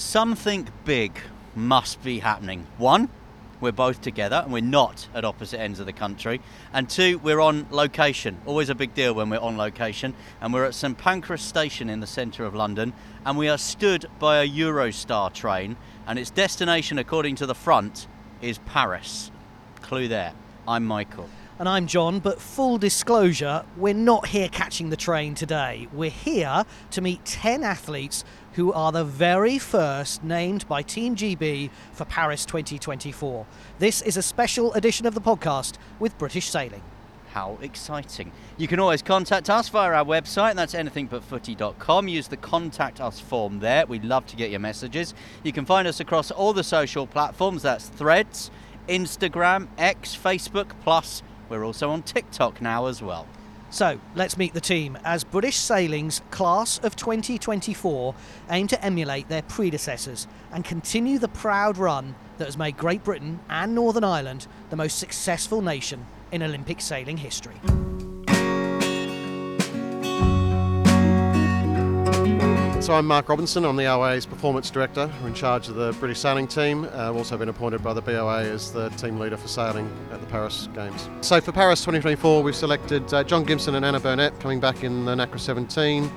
Something big must be happening. One, we're both together and we're not at opposite ends of the country. And two, we're on location. Always a big deal when we're on location. And we're at St Pancras Station in the centre of London. And we are stood by a Eurostar train. And its destination, according to the front, is Paris. Clue there. I'm Michael. And I'm John, but full disclosure, we're not here catching the train today. We're here to meet 10 athletes who are the very first named by Team GB for Paris 2024. This is a special edition of the podcast with British Sailing. How exciting. You can always contact us via our website, that's anythingbutfooty.com. Use the contact us form there. We'd love to get your messages. You can find us across all the social platforms that's Threads, Instagram, X, Facebook, plus we're also on TikTok now as well. So let's meet the team as British Sailing's class of 2024 aim to emulate their predecessors and continue the proud run that has made Great Britain and Northern Ireland the most successful nation in Olympic sailing history. So I'm Mark Robinson. I'm the OA's Performance Director. We're in charge of the British sailing team. Uh, I've also been appointed by the BOA as the team leader for sailing at the Paris Games. So for Paris 2024, we've selected uh, John Gimson and Anna Burnet coming back in the NACRA 17,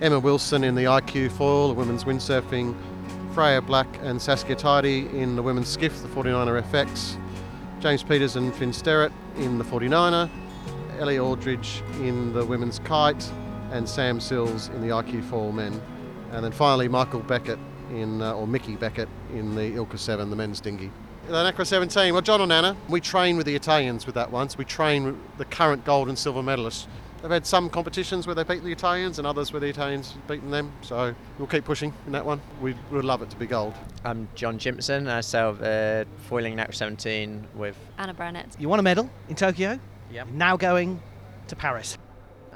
Emma Wilson in the IQ foil, the women's windsurfing, Freya Black and Saskia Tidey in the women's skiff, the 49er FX, James Peters and Fynn Sterritt in the 49er, Ellie Aldridge in the women's kite, and Sam Sills in the IQ foil men. And then finally, Michael Beckett in, uh, or Mickey Beckett in the ILCA 7, the men's dinghy. The NACRA 17, well, John and Anna, we train with the Italians with that once. We train the current gold and silver medalists. They've had some competitions where they beat the Italians and others where the Italians have beaten them. So we'll keep pushing in that one. We would love it to be gold. I'm John Gimson. I sail uh, foiling NACRA 17 with. Anna Burnet. You won a medal in Tokyo. Yep. You're now going to Paris.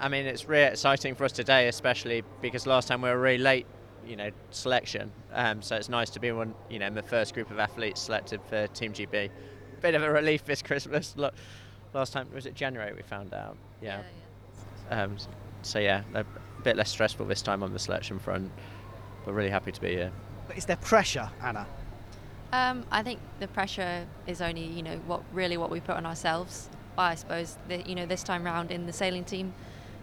I mean, it's really exciting for us today, especially because last time we were really late, you know, selection. Um, so it's nice to be one, you know, in the first group of athletes selected for Team GB. Bit of a relief this Christmas. Look, last time was it January we found out. Yeah. Um, so yeah, a bit less stressful this time on the selection front, but really happy to be here. But is there pressure, Anna? Um, I think the pressure is only, you know, what really what we put on ourselves. I suppose, that, you know, this time round in the sailing team,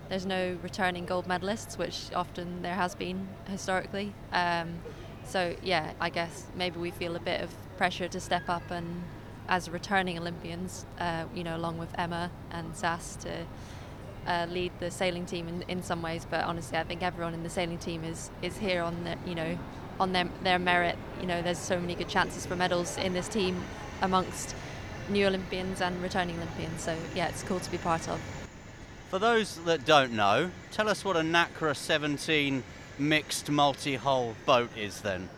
there's no returning gold medalists, which often there has been historically. Um, so yeah, I guess maybe we feel a bit of pressure to step up and, as returning Olympians, uh, you know, along with Emma and Sass to uh, lead the sailing team in, in some ways. But honestly, I think everyone in the sailing team is is here on the, you know, on their their merit. You know, there's so many good chances for medals in this team amongst new Olympians and returning Olympians. So yeah, it's cool to be part of. For those that don't know, tell us what a NACRA 17 mixed multi-hull boat is then.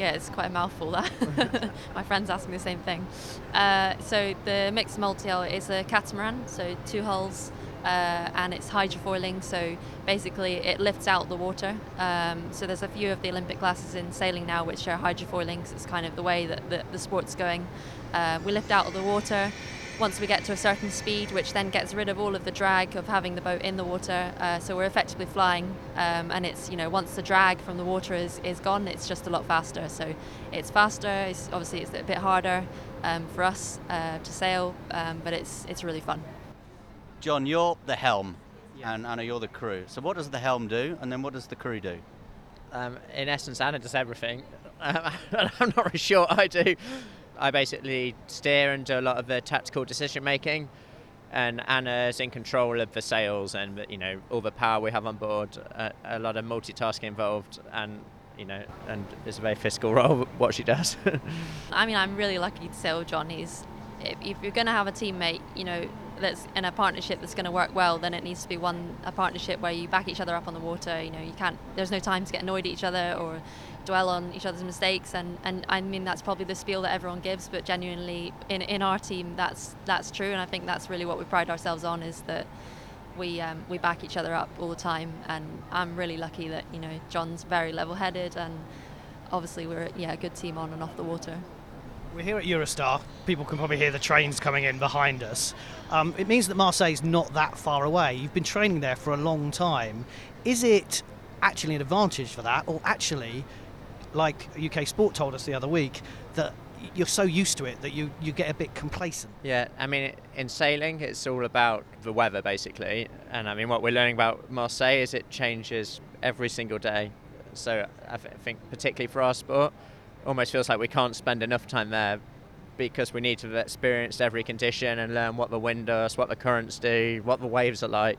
Yeah, it's quite a mouthful. That my friends ask me the same thing. Uh, so the mixed multi-hull is a catamaran, so two hulls, uh, and it's hydrofoiling, so basically it lifts out the water. Um, so there's a few of the Olympic classes in sailing now which are hydrofoiling, so it's kind of the way that the, the sport's going. Uh, we lift out of the water once we get to a certain speed, which then gets rid of all of the drag of having the boat in the water. Uh, so we're effectively flying, um, and it's you know once the drag from the water is, is gone, it's just a lot faster. So it's faster. It's obviously it's a bit harder um, for us uh, to sail, um, but it's it's really fun. John, you're the helm, and Anna, you're the crew. So what does the helm do, and then what does the crew do? Um, in essence, Anna does everything. I'm not really sure I do. I basically steer and do a lot of the tactical decision making, and Anna's in control of the sails and you know all the power we have on board. A, a lot of multitasking involved, and you know, and it's a very physical role what she does. I mean, I'm really lucky to sail with John. He's if, if you're going to have a teammate, you know, that's in a partnership that's going to work well, then it needs to be one a partnership where you back each other up on the water. You know, you can't. There's no time to get annoyed at each other or dwell on each other's mistakes. And, and I mean that's probably the spiel that everyone gives, but genuinely in in our team that's that's true. And I think that's really what we pride ourselves on is that we um, we back each other up all the time. And I'm really lucky that you know John's very level-headed and obviously we're yeah a good team on and off the water. We're here at Eurostar. People can probably hear the trains coming in behind us. Um, it means that Marseille is not that far away. You've been training there for a long time. Is it actually an advantage for that, or actually, like UK Sport told us the other week, that you're so used to it that you, you get a bit complacent? Yeah, I mean, in sailing, it's all about the weather basically. And I mean, what we're learning about Marseille is it changes every single day. So I th- think, particularly for our sport, almost feels like we can't spend enough time there because we need to have experienced every condition and learn what the wind does, what the currents do, what the waves are like.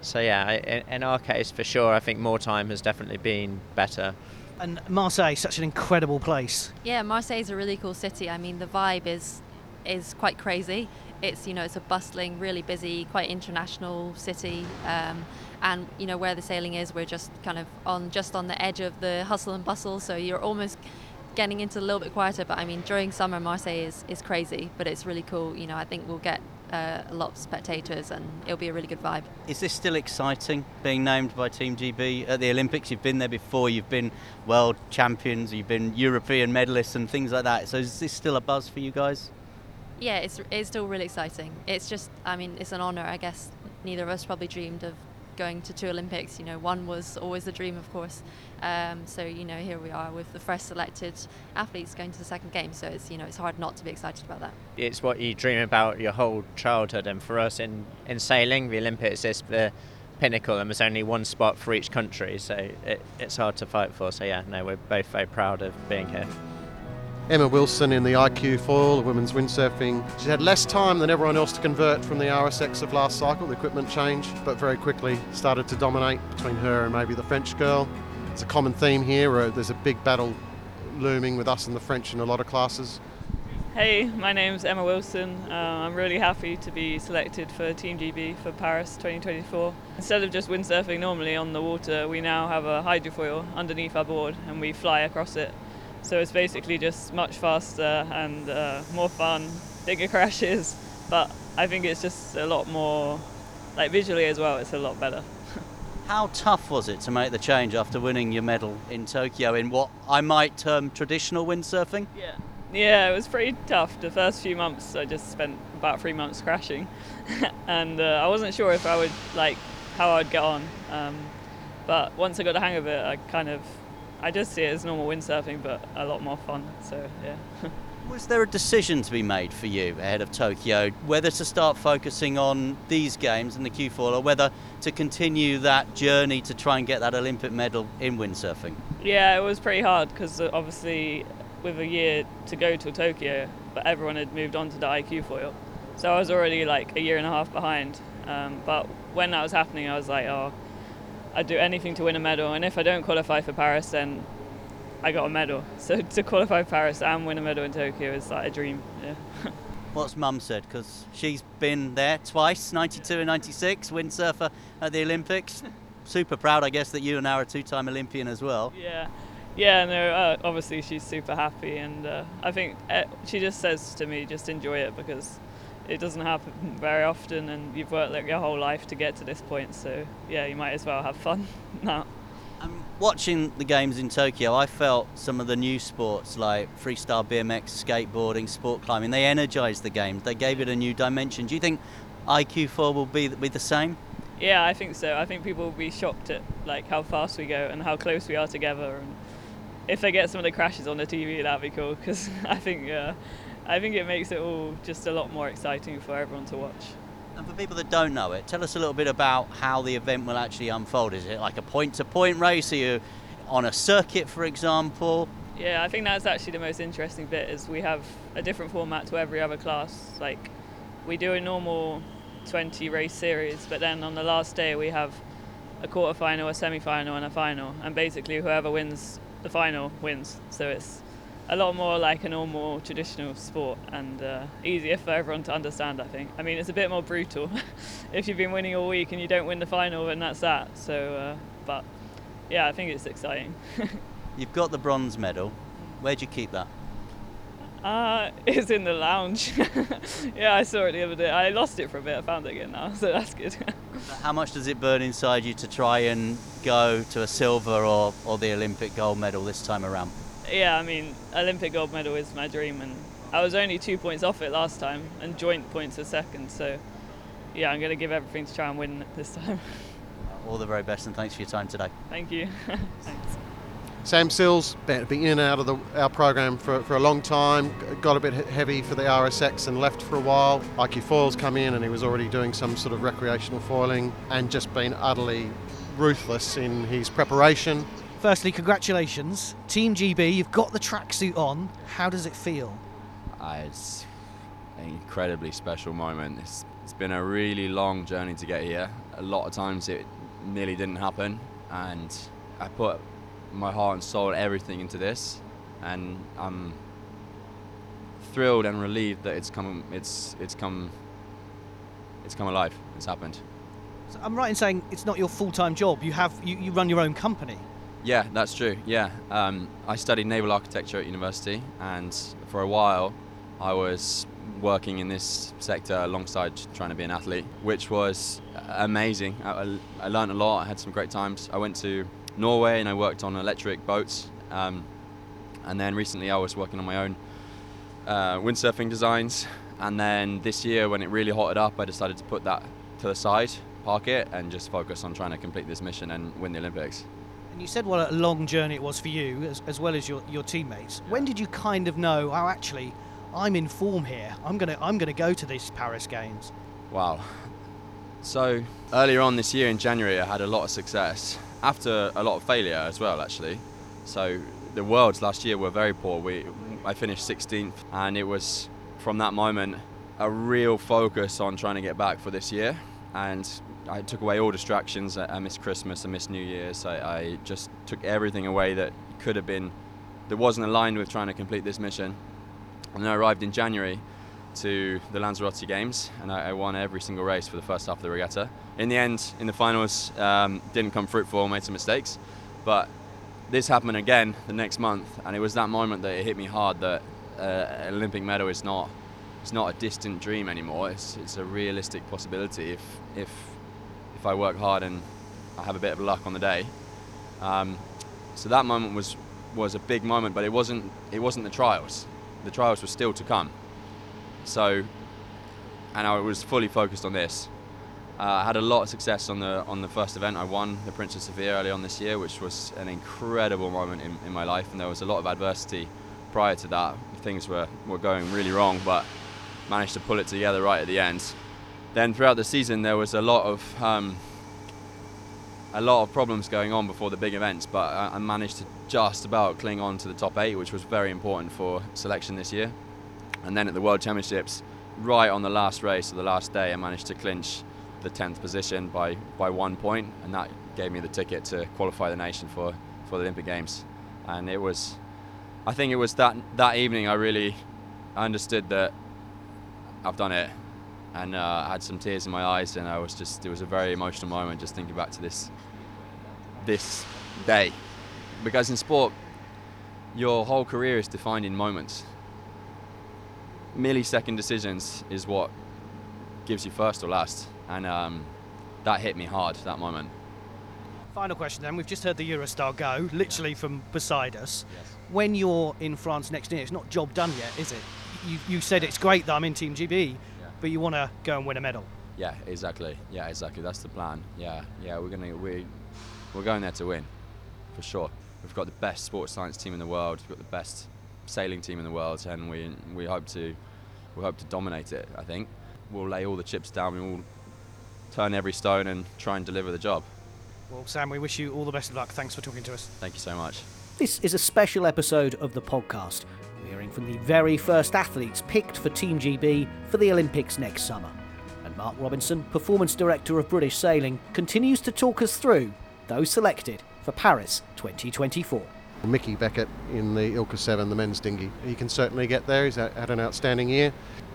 So yeah, in, in our case, for sure, I think more time has definitely been better. And Marseille, such an incredible place. Yeah, Marseille is a really cool city. I mean, the vibe is is quite crazy. It's you know it's a bustling, really busy, quite international city. Um, and you know where the sailing is, we're just kind of on just on the edge of the hustle and bustle. So you're almost getting into a little bit quieter. But I mean, during summer, Marseille is, is crazy, but it's really cool. You know, I think we'll get uh, a lot of spectators and it'll be a really good vibe. Is this still exciting being named by Team GB at the Olympics? You've been there before, you've been world champions, you've been European medalists and things like that. So is this still a buzz for you guys? Yeah, it's, it's still really exciting. It's just, I mean, it's an honour. I guess neither of us probably dreamed of going to two Olympics. You know, one was always the dream, of course. Um, so you know, here we are with the first selected athletes going to the second game. So it's you know, it's hard not to be excited about that. It's what you dream about your whole childhood, and for us in in sailing, the Olympics is the pinnacle, and there's only one spot for each country, so it, it's hard to fight for. So yeah, no, we're both very proud of being here. Emma Wilson in the IQ foil, the women's windsurfing. She had less time than everyone else to convert from the RSX of last cycle, the equipment change, but very quickly started to dominate between her and maybe the French girl. It's a common theme here, there's a big battle looming with us and the French in a lot of classes. Hey, my name's Emma Wilson. Uh, I'm really happy to be selected for Team GB for Paris 2024. Instead of just windsurfing normally on the water, we now have a hydrofoil underneath our board and we fly across it. So it's basically just much faster and uh, more fun, bigger crashes, but I think it's just a lot more, like visually as well, it's a lot better. How tough was it to make the change after winning your medal in Tokyo in what I might term traditional windsurfing? Yeah. Yeah, it was pretty tough. The first few months, I just spent about three months crashing, and uh, I wasn't sure if I would like how I'd get on. Um, but once I got the hang of it, I kind of, I just see it as normal windsurfing, but a lot more fun. So yeah. Was there a decision to be made for you ahead of Tokyo whether to start focusing on these games and the Q4 or whether to continue that journey to try and get that Olympic medal in windsurfing? Yeah, it was pretty hard because obviously with a year to go to Tokyo, but everyone had moved on to the IQ foil. So I was already like a year and a half behind. Um, but when that was happening, I was like, oh, I'd do anything to win a medal. And if I don't qualify for Paris, then I got a medal. So to qualify for Paris and win a medal in Tokyo is like a dream. Yeah. What's Mum said? Because she's been there twice, 92 and 96, windsurfer at the Olympics. Super proud, I guess, that you are now a two-time Olympian as well. Yeah. Yeah, no, uh, obviously she's super happy, and uh, I think uh, she just says to me, just enjoy it because it doesn't happen very often, and you've worked like your whole life to get to this point. So yeah, you might as well have fun now. Um, watching the games in Tokyo, I felt some of the new sports like freestyle BMX, skateboarding, sport climbing, they energised the games. They gave it a new dimension. Do you think iQFOiL will be be the same? Yeah, I think so. I think people will be shocked at like how fast we go and how close we are together. And if they get some of the crashes on the TV, that'd be cool because I think uh, I think it makes it all just a lot more exciting for everyone to watch. And for people that don't know it, tell us a little bit about how the event will actually unfold. Is it like a point-to-point race? Are you on a circuit, for example? Yeah, I think that's actually the most interesting bit. Is we have a different format to every other class. Like we do a normal 20 race series, but then on the last day we have a quarter final, a semi final, and a final. And basically, whoever wins the final wins. So it's a lot more like a normal traditional sport and uh, easier for everyone to understand, I think. I mean, it's a bit more brutal if you've been winning all week and you don't win the final, then that's that. So, uh, but yeah, I think it's exciting. You've got the bronze medal. Where'd you keep that? Uh, it's in the lounge. yeah, I saw it the other day. I lost it for a bit. I found it again now, so that's good. How much does it burn inside you to try and go to a silver or, or the Olympic gold medal this time around? Yeah, I mean, Olympic gold medal is my dream, and I was only two points off it last time, and joint points a second. So, yeah, I'm going to give everything to try and win this time. All the very best, and thanks for your time today. Thank you. Thanks. Sam Sills, been in and out of the, our program for, for a long time, got a bit heavy for the RSX and left for a while. IQ Foils come in and he was already doing some sort of recreational foiling and just been utterly ruthless in his preparation. Firstly, congratulations. Team GB, you've got the tracksuit on. How does it feel? Uh, it's an incredibly special moment. It's, it's been a really long journey to get here. A lot of times it nearly didn't happen, and I put my heart and soul, everything into this, and I'm thrilled and relieved that it's come. It's it's come. It's come alive. It's happened. So I'm right in saying it's not your full-time job. You have you, you run your own company. Yeah, that's true. Yeah, um, I studied naval architecture at university, and for a while, I was working in this sector alongside trying to be an athlete, which was amazing. I, I learned a lot. I had some great times. I went to Norway and I worked on electric boats. Um, and then recently I was working on my own uh, windsurfing designs. And then this year, when it really hotted up, I decided to put that to the side, park it, and just focus on trying to complete this mission and win the Olympics. And you said what a long journey it was for you, as, as well as your, your teammates. When did you kind of know, oh, actually, I'm in form here. I'm gonna I'm gonna go to these Paris Games. Wow. So earlier on this year in January, I had a lot of success after a lot of failure as well, actually. So the worlds last year were very poor. We, I finished 16th, and it was from that moment a real focus on trying to get back for this year. And I took away all distractions. I missed Christmas, I missed New Year's. I, I just took everything away that could have been, that wasn't aligned with trying to complete this mission. And then I arrived in January to the Lanzarote Games, and I, I, won every single race for the first half of the regatta. In the end, in the finals, um, didn't come fruitful, made some mistakes, but this happened again the next month, and it was that moment that it hit me hard that uh, an Olympic medal is not it's not a distant dream anymore. It's it's a realistic possibility if if if I work hard and I have a bit of luck on the day. Um, so that moment was was a big moment, but it wasn't it wasn't the trials. The trials were still to come. So, and I was fully focused on this. Uh, I had a lot of success on the on the first event. I won the Princess Sofia early on this year, which was an incredible moment in, in my life. And there was a lot of adversity prior to that. Things were, were going really wrong, but managed to pull it together right at the end. Then throughout the season, there was a lot of um, a lot of problems going on before the big events, but I, I managed to just about cling on to the top eight, which was very important for selection this year. And then at the World Championships, right on the last race of the last day, I managed to clinch the 10th position by, by one point, and that gave me the ticket to qualify the nation for, for the Olympic Games. And it was, I think it was that, that evening I really understood that I've done it. And uh, I had some tears in my eyes, and I was just, it was a very emotional moment just thinking back to this, this day. Because in sport, your whole career is defined in moments millisecond decisions is what gives you first or last, and um, that hit me hard that moment. Final question then. We've just heard the Eurostar go, literally from beside us. When you're in France next year, it's not job done yet, is it? You, you said it's great that I'm in Team GB, but you want to go and win a medal. Yeah, exactly. Yeah, exactly. That's the plan. Yeah, yeah. We're gonna we we're going there to win, for sure. We've got the best sports science team in the world. We've got the best sailing team in the world, and we we hope to we hope to dominate it. I think we'll lay all the chips down. We'll turn every stone and try and deliver the job. Well, Sam, we wish you all the best of luck. Thanks for talking to us. Thank you so much. This is a special episode of the podcast. Hearing from the very first athletes picked for Team GB for the Olympics next summer. And Mark Robinson, Performance Director of British Sailing, continues to talk us through those selected for Paris 2024. Mickey Beckett in the ILCA 7, the men's dinghy. He can certainly get there. He's had an outstanding year.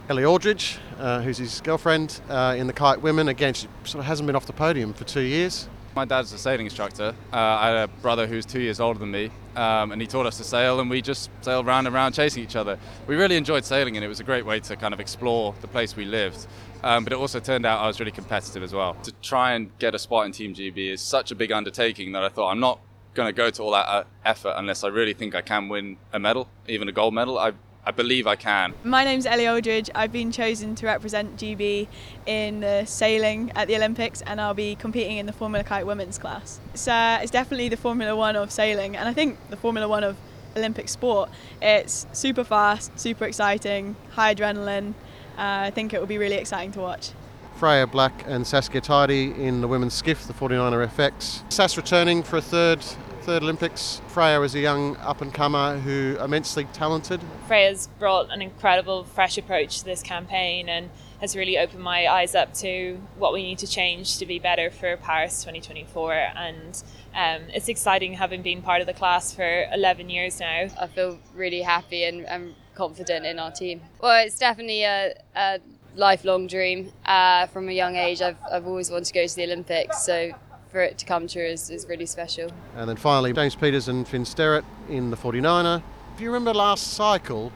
Ellie Aldridge, uh, who's his girlfriend, uh, in the kite women. Again, she sort of hasn't been off the podium for two years. My dad's a sailing instructor. Uh, I had a brother who's two years older than me, um, and he taught us to sail, and we just sailed round and round chasing each other. We really enjoyed sailing, and it was a great way to kind of explore the place we lived. Um, but it also turned out I was really competitive as well. To try and get a spot in Team GB is such a big undertaking that I thought I'm not going to go to all that uh, effort unless I really think I can win a medal, even a gold medal. I I believe I can. My name's Ellie Aldridge. I've been chosen to represent GB in the sailing at the Olympics and I'll be competing in the Formula Kite women's class. So it's definitely the Formula One of sailing and I think the Formula One of Olympic sport. It's super fast, super exciting, high adrenaline. Uh, I think it will be really exciting to watch. Freya Black and Saskia Tidey in the women's skiff, the 49er FX. Sass returning for a third third Olympics. Freya is a young up and comer who immensely talented. Freya's brought an incredible fresh approach to this campaign and has really opened my eyes up to what we need to change to be better for Paris 2024 and um, it's exciting having been part of the class for 11 years now. I feel really happy and, and confident in our team. Well, it's definitely a, a lifelong dream. Uh, from a young age, I've, I've always wanted to go to the Olympics, so for it to come true is, is really special. And then finally, James Peters and Fynn Sterritt in the 49er. If you remember last cycle,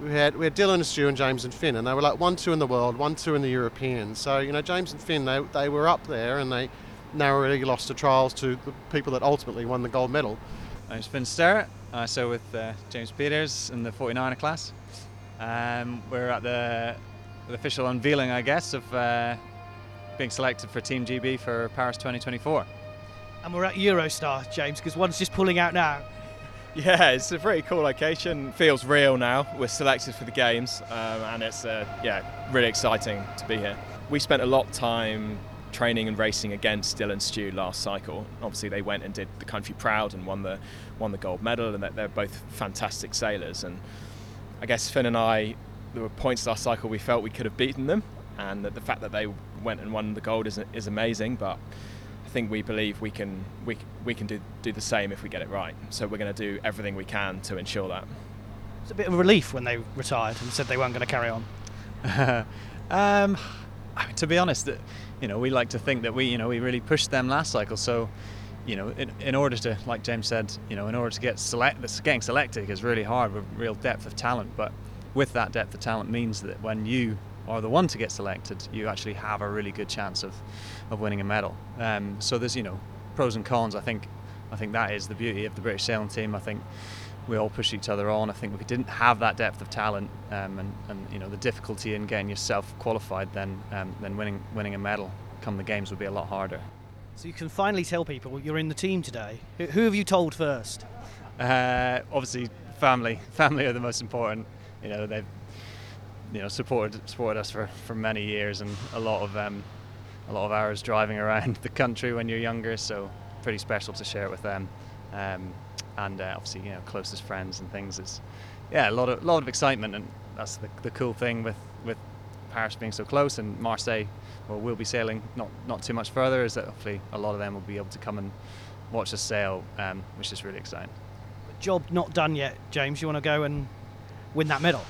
we had we had Dylan, Stu, and James and Fynn, and they were like one, two in the world, one, two in the European. So you know, James and Fynn, they, they were up there, and they narrowly lost the trials to the people that ultimately won the gold medal. I'm Fynn Sterritt. I sail with uh, James Peters in the 49er class. Um, we're at the, the, official unveiling, I guess, of uh, being selected for Team GB for Paris 2024. And we're at Eurostar, James, because one's just pulling out now. Yeah, it's a pretty cool location. Feels real now. We're selected for the games, um, and it's uh, yeah really exciting to be here. We spent a lot of time training and racing against Dylan Stu last cycle. Obviously, they went and did the country proud and won the won the gold medal, and they're both fantastic sailors. And I guess Fynn and I, there were points last cycle we felt we could have beaten them, and the fact that they went and won the gold is, is amazing. But I think we believe we can we, we can do, do the same if we get it right. So we're going to do everything we can to ensure that. It's a bit of a relief when they retired and said they weren't going to carry on. um, I mean, to be honest, you know, we like to think that we, you know, we really pushed them last cycle. So, you know, in, in order to, like James said, you know, in order to get select, getting selected is really hard with real depth of talent. But with that depth of talent means that when you are the one to get selected, you actually have a really good chance of, of winning a medal. Um, so there's you know pros and cons. I think I think that is the beauty of the British sailing team. I think we all push each other on. I think if we didn't have that depth of talent um, and, and you know the difficulty in getting yourself qualified, then um, then winning winning a medal come the games would be a lot harder. So you can finally tell people you're in the team today. Who have you told first? Uh, obviously, family. Family are the most important. You know, they've you know supported supported us for, for many years and a lot of um, a lot of hours driving around the country when you're younger. So pretty special to share it with them, um, and uh, obviously you know closest friends and things. Is yeah a lot of lot of excitement and that's the, the cool thing with with Paris being so close and Marseille. Well, we'll be sailing not not too much further. Is that hopefully a lot of them will be able to come and watch us sail, um, which is really exciting. Job not done yet, James. You want to go and win that medal?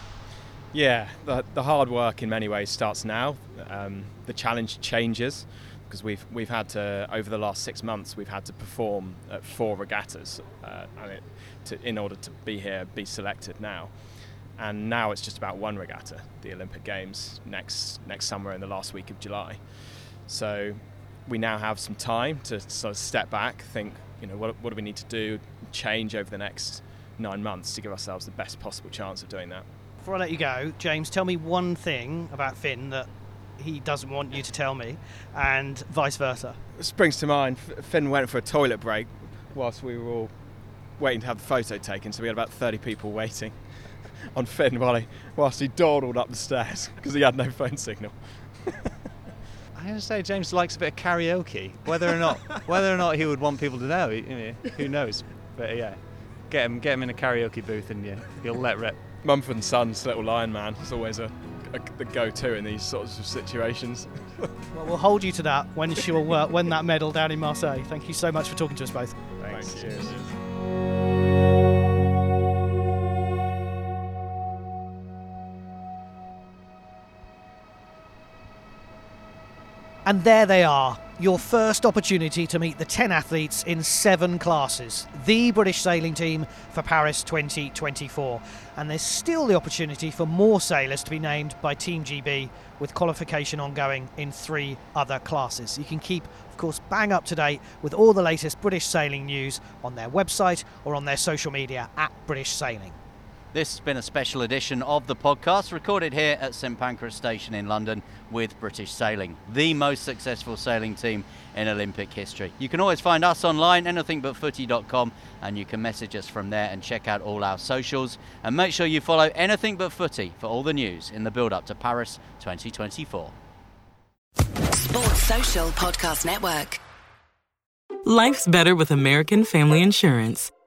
Yeah, the, the hard work in many ways starts now. Um, the challenge changes because we've we've had to over the last six months we've had to perform at four regattas uh, and it, to, in order to be here, be selected now. and now it's just about one regatta, the Olympic Games next next summer in the last week of July. So we now have some time to sort of step back, think, you know, what, what do we need to do, change over the next nine months to give ourselves the best possible chance of doing that. Before I let you go, James, tell me one thing about Fynn that he doesn't want you to tell me, and vice versa. It springs to mind, Fynn went for a toilet break whilst we were all waiting to have the photo taken, so we had about 30 people waiting on Fynn while he, whilst he dawdled up the stairs because he had no phone signal. I'm going to say James likes a bit of karaoke. Whether or not whether or not he would want people to know, you know, who knows? But yeah, get him get him in a karaoke booth and yeah, he'll let rip. Mumford and Sons, Little Lion Man, is always a, a the go-to in these sorts of situations. well, we'll hold you to that when she will uh, win that medal down in Marseille. Thank you so much for talking to us both. Thanks. Thanks. Cheers. And there they are, your first opportunity to meet the 10 athletes in seven classes, the British sailing team for Paris 2024. And there's still the opportunity for more sailors to be named by Team GB with qualification ongoing in three other classes. You can keep, of course, bang up to date with all the latest British sailing news on their website or on their social media at British Sailing. This has been a special edition of the podcast recorded here at St Pancras Station in London with British Sailing, the most successful sailing team in Olympic history. You can always find us online, anythingbutfooty.com, and you can message us from there and check out all our socials. And make sure you follow Anything But Footy for all the news in the build up to Paris 2024. Sports Social Podcast Network. Life's better with American Family Insurance